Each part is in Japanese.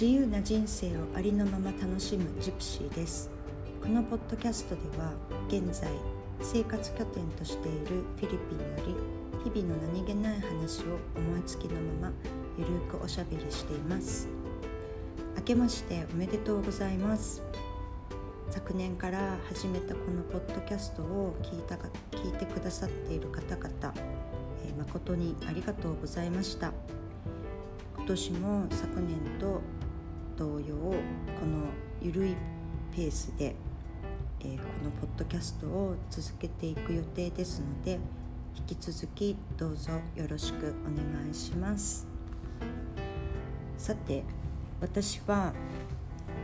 自由な人生をありのまま楽しむジプシーです。このポッドキャストでは現在生活拠点としているフィリピンより日々の何気ない話を思いつきのままゆるくおしゃべりしています。明けましておめでとうございます。昨年から始めたこのポッドキャストを聞いたか聞いてくださっている方々、えー、誠にありがとうございました。今年も昨年と同様このゆるいペースで、えー、このポッドキャストを続けていく予定ですので引き続きどうぞよろしくお願いしますさて私は、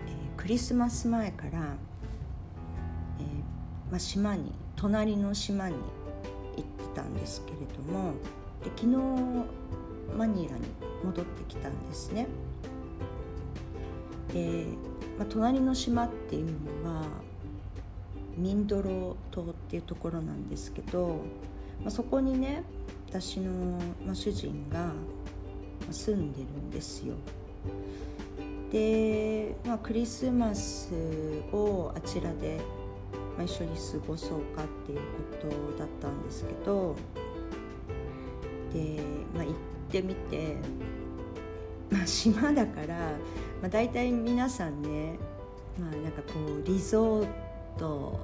えー、クリスマス前から、えーまあ、島に隣の島に行ってたんですけれどもで昨日マニラに戻ってきたんですね。で、まあ、隣の島っていうのはミンドロ島っていうところなんですけど、まあ、そこにね私の、ま、主人が住んでるんですよ。で、まあ、クリスマスをあちらで、ま、一緒に過ごそうかっていうことだったんですけどで、まあ、行ってみて、まあ、島だから、まあ、大体皆さんね、まあ、なんかこうリゾート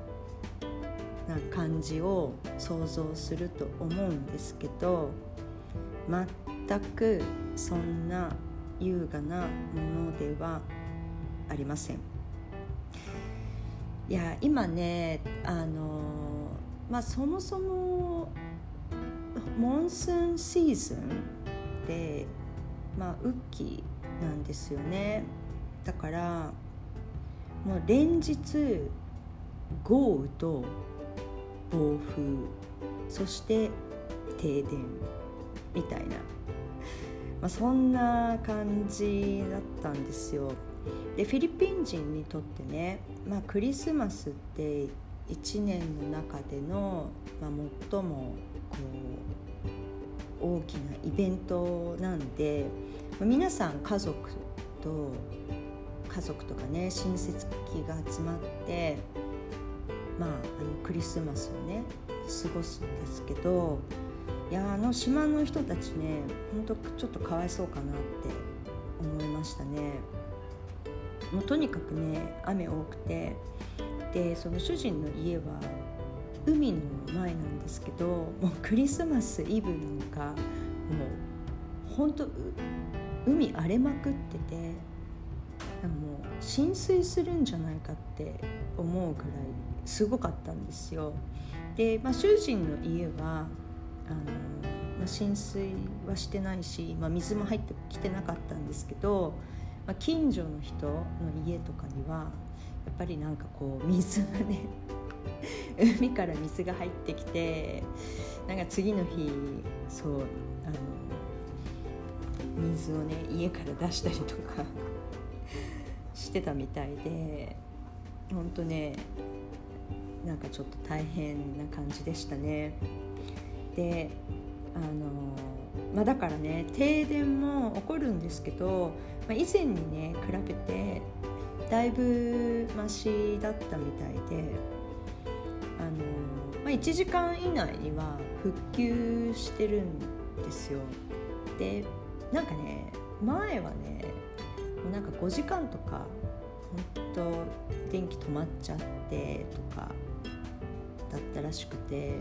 な感じを想像すると思うんですけど全くそんな優雅なものではありません。いや今ねあのまあそもそもモンスーンシーズンでまあ雨季なんですよね。だからもう連日豪雨と暴風そして停電みたいな、まあ、そんな感じだったんですよ。でフィリピン人にとってね、まあ、クリスマスって1年の中での、まあ、最もこう大きなイベントなんで、ま、皆さん家族と家族とかね親戚が集まってまあ、あのクリスマスをね過ごすんですけどいやあの島の人たちねほんとちょっとかわいそうかなって思いましたね。もうとにかくね雨多くてでその主人の家は海の前なんですけどもうクリスマスイブなんかもうほんと海荒れまくっててもう浸水するんじゃないかって思うぐらいすごかったんですよ。で、まあ、主人の家はあの、まあ、浸水はしてないし、まあ、水も入ってきてなかったんですけど、まあ、近所の人の家とかにはやっぱりなんかこう水がね海から水が入ってきてなんか次の日そうあの水をね家から出したりとか してたみたいでほんとねなんかちょっと大変な感じでしたね。であのまあ、だからね停電も起こるんですけど、まあ、以前にね比べてだいぶマシだったみたいで、1時間以内には復旧してるんですよ。でなんかね前はねもうなんか5時間とか本当電気止まっちゃってとかだったらしくて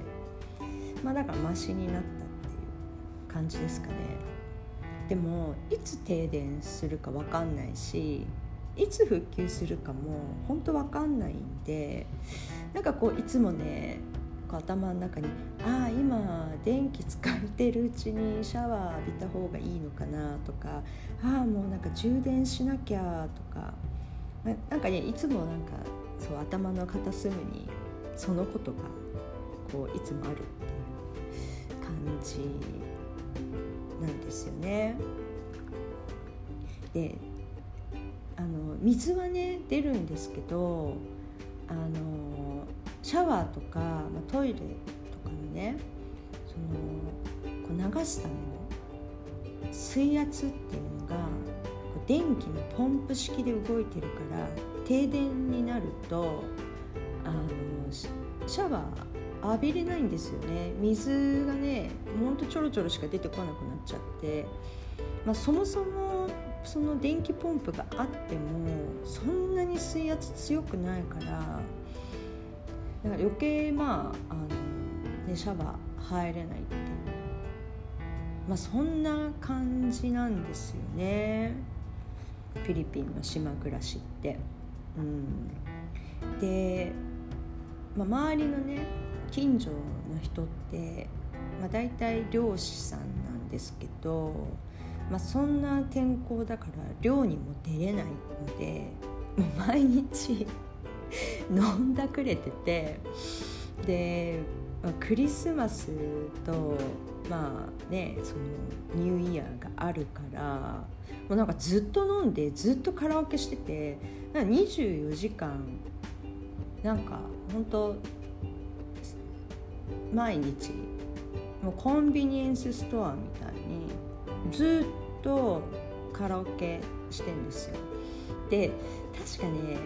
まあだからマシになったっていう感じですかねでもいつ停電するか分かんないしいつ復旧するかも本当分かんないんでなんかこういつもねか頭の中にああ今電気使ってるうちにシャワー浴びた方がいいのかなとかああもうなんか充電しなきゃとかなんかねいつもなんかそう頭の片隅にそのことがこういつもあるっていう感じなんですよね。であの水はね出るんですけどあのシャワーとか、まあ、トイレとかのねそのこう流すための水圧っていうのが電気のポンプ式で動いてるから停電になるとあのシャワー浴びれないんですよね。水がねほんとちょろちょろしか出てこなくなっちゃって、まあ、そもそもその電気ポンプがあってもそんなに水圧強くないからだから余計まああの、ね、シャワー入れないっていう。まあそんな感じなんですよね。フィリピンの島暮らしって。うん、で、まあ、周りのね近所の人って、まあ、大体漁師さんなんですけどまあ、そんな天候だから漁にも出れないのでもう毎日 飲んだくれててで、クリスマスとまあねそのニューイヤーがあるからもうなんかずっと飲んでずっとカラオケしててなんか24時間なんか本当毎日もうコンビニエンスストアみたいにずっとカラオケしてんですよ。で確かね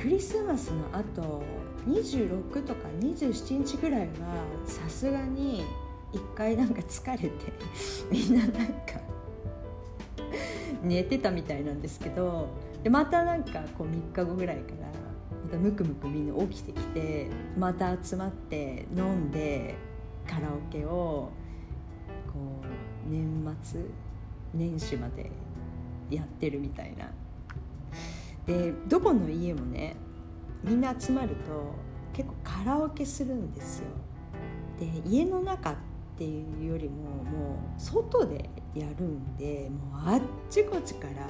クリスマスのあと26とか27日ぐらいはさすがに一回なんか疲れて みんななんか寝てたみたいなんですけどでまたなんかこう3日後ぐらいからまたムクムクみんな起きてきてまた集まって飲んでカラオケをこう年末年始までやってるみたいなでどこの家もねみんな集まると結構カラオケするんですよ。で家の中っていうよりももう外でやるんでもうあっちこっちから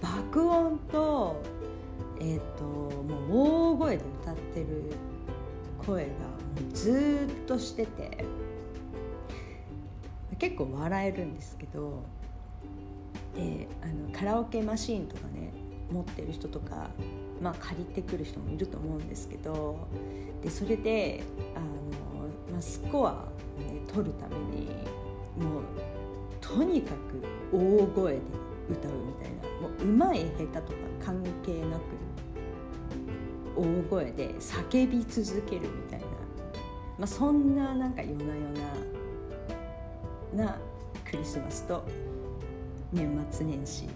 爆音とえっ、ー、ともう大声で歌ってる声がもうずっとしてて結構笑えるんですけどであのカラオケマシーンとか持ってる人とか、まあ、借りてくる人もいると思うんですけどでそれであの、まあ、スコアを、ね、取るためにもうとにかく大声で歌うみたいなもう上手い下手とか関係なく大声で叫び続けるみたいな、まあ、そんななんか夜な夜ななクリスマスと年末年始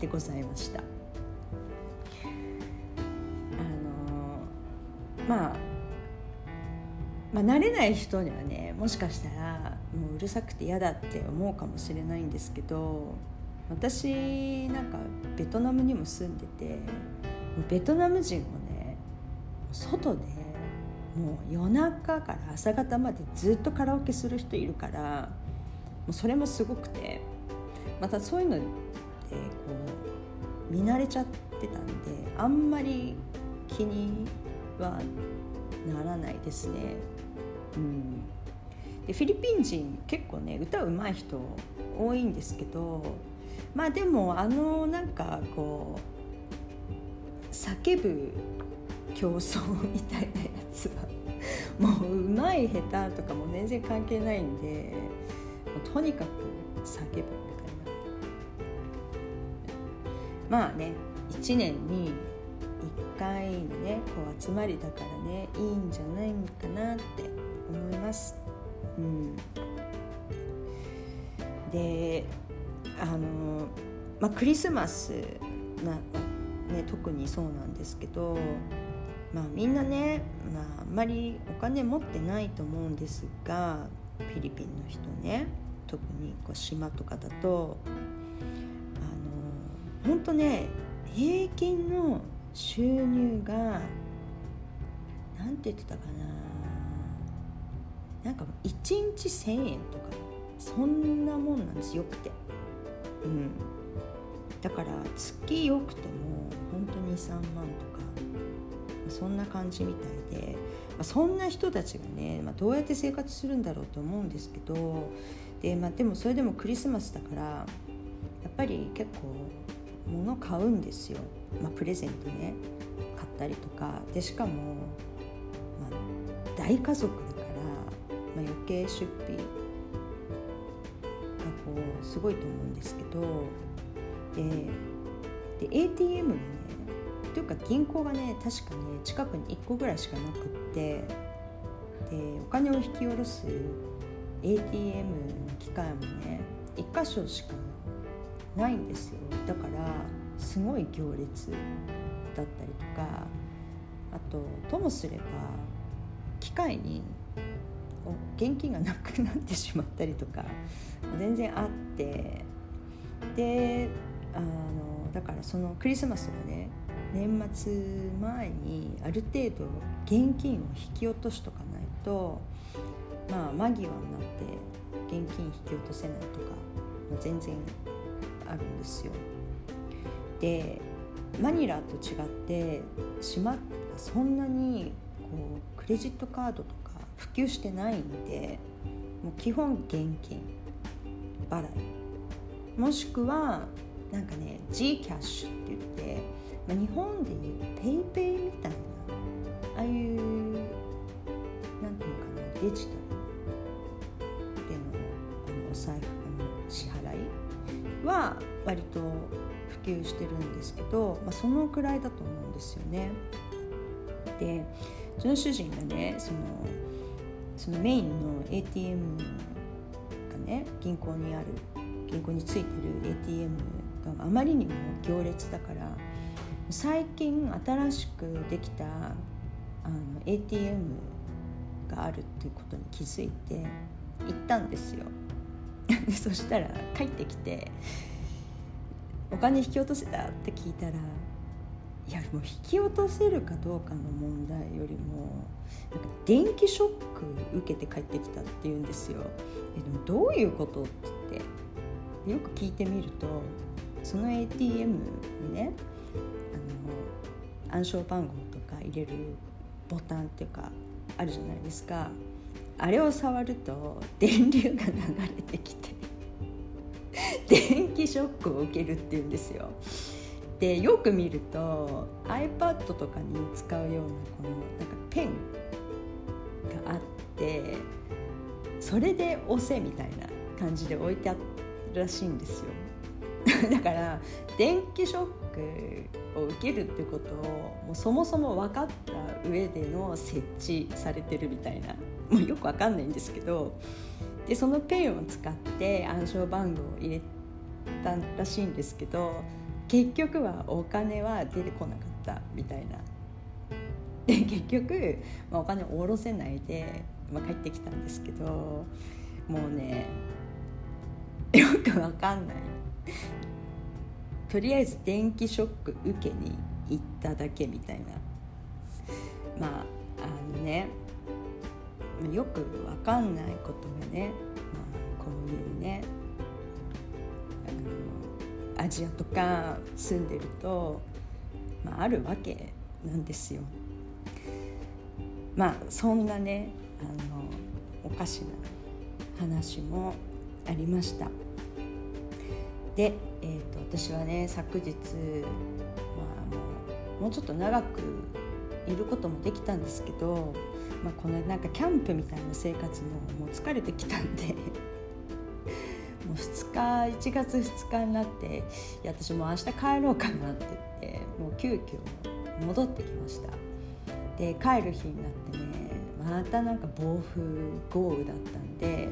でございました。まあまあ慣れない人にはねもしかしたらもううるさくて嫌だって思うかもしれないんですけど私なんかベトナムにも住んでてベトナム人もね外でもう夜中から朝方までずっとカラオケする人いるからもうそれもすごくてまたそういうのってこう見慣れちゃってたんであんまり気にはならないですね。うん、でフィリピン人結構ね歌うまい人多いんですけどまあでもあのなんかこう叫ぶ競争みたいなやつはもううまい下手とかも全然関係ないんでとにかく叫ぶみたいなまあね1年に回のねこう集まりだからねいいんじゃないかなって思います。うん、であの、まあ、クリスマスな、ね、特にそうなんですけど、まあ、みんなね、まあ、あんまりお金持ってないと思うんですがフィリピンの人ね特にこう島とかだとほんとね平均の収入が何て言ってたかな。なんか1日1,000円とか。そんなもんなんですよくて。うん。だから月よくても本当に3万とか。そんな感じみたいで、まあ、そんな人たちがね、まあ、どうやって生活するんだろうと思うんですけど。で,、まあ、でもそれでもクリスマスだからやっぱり結構物買うんですよ、まあ、プレゼントね。買ったりとか。でしかも、まあ、大家族だから、まあ、余計出費がこうすごいと思うんですけど。でで ATM がねというか銀行がね確かね近くに1個ぐらいしかなくって。でお金を引き下ろす ATM の機械もね1箇所しかないんですよ。だからすごい行列だったりとかあとともすれば機械に現金がなくなってしまったりとか全然あってであのだからそのクリスマスはね年末前にある程度現金を引き落としとかないとまあ間際になって現金引き落とせないとか、まあ、全然あるんですよ。でマニラと違って島ってそんなにこうクレジットカードとか普及してないんでもう基本現金払いもしくはなんかね G キャッシュって言って、まあ、日本でいう PayPay みたいなああいうなんていうのかなデジタルでのあのお財布は割と普及してるんですけど、まあ、そのくらいだと思うんですよね。でうちの主人がねそのそのメインの ATM がね銀行にある銀行についてる ATM があまりにも行列だから最近新しくできたあの ATM があるっていうことに気づいて行ったんですよ そしたら帰ってきて「お金引き落とせた?」って聞いたらいやもう引き落とせるかどうかの問題よりもなんか電気ショック受けて帰ってきたって言うんですよ。えでもどういうこと？って言ってよく聞いてみるとその ATM にねあの暗証番号とか入れるボタンっていうかあるじゃないですかあれを触ると電流が流れてきて 電気ショックを受けるっていうんですよ。でよく見ると iPad とかに使うようなこのなんかペンがあってそれで押せみたいな感じで置いてあるらしいんですよ だから電気ショッを受けるってことをもうそもそも分かった上での設置されてるみたいな。もうよく分かんないんですけど。でそのペンを使って暗証番号を入れたらしいんですけど結局はお金は出てこなかったみたいな。で結局、まあ、お金を下ろせないで、まあ、帰ってきたんですけどもうねよくわかんない。とりあえず電気ショック受けに行っただけみたいなまああのねよくわかんないことがね、まあ、こういうねあのアジアとか住んでると、まあ、あるわけなんですよ。まあそんなねあのおかしな話もありました。で、えーと、私はね昨日、まあ、もうもうちょっと長くいることもできたんですけど、まあ、このなんかキャンプみたいな生活ももう疲れてきたんで もう2日1月2日になっていや私もう明日帰ろうかなって言ってもう急遽戻ってきました。で帰る日になってねまたなんか暴風豪雨だったんで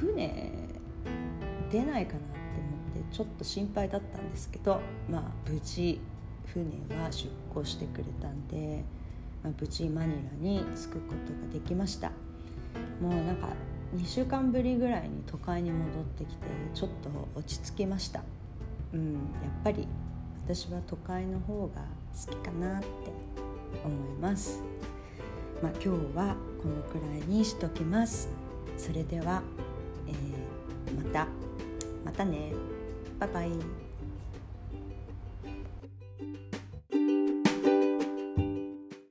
船出ないかなちょっと心配だったんですけどまあ無事船は出港してくれたんで、まあ、無事マニラに着くことができました。もうなんか2週間ぶりぐらいに都会に戻ってきてちょっと落ち着きました。うんやっぱり私は都会の方が好きかなって思います。まあ、今日はこのくらいにしときます。それでは、えー、またまたね。バイバイ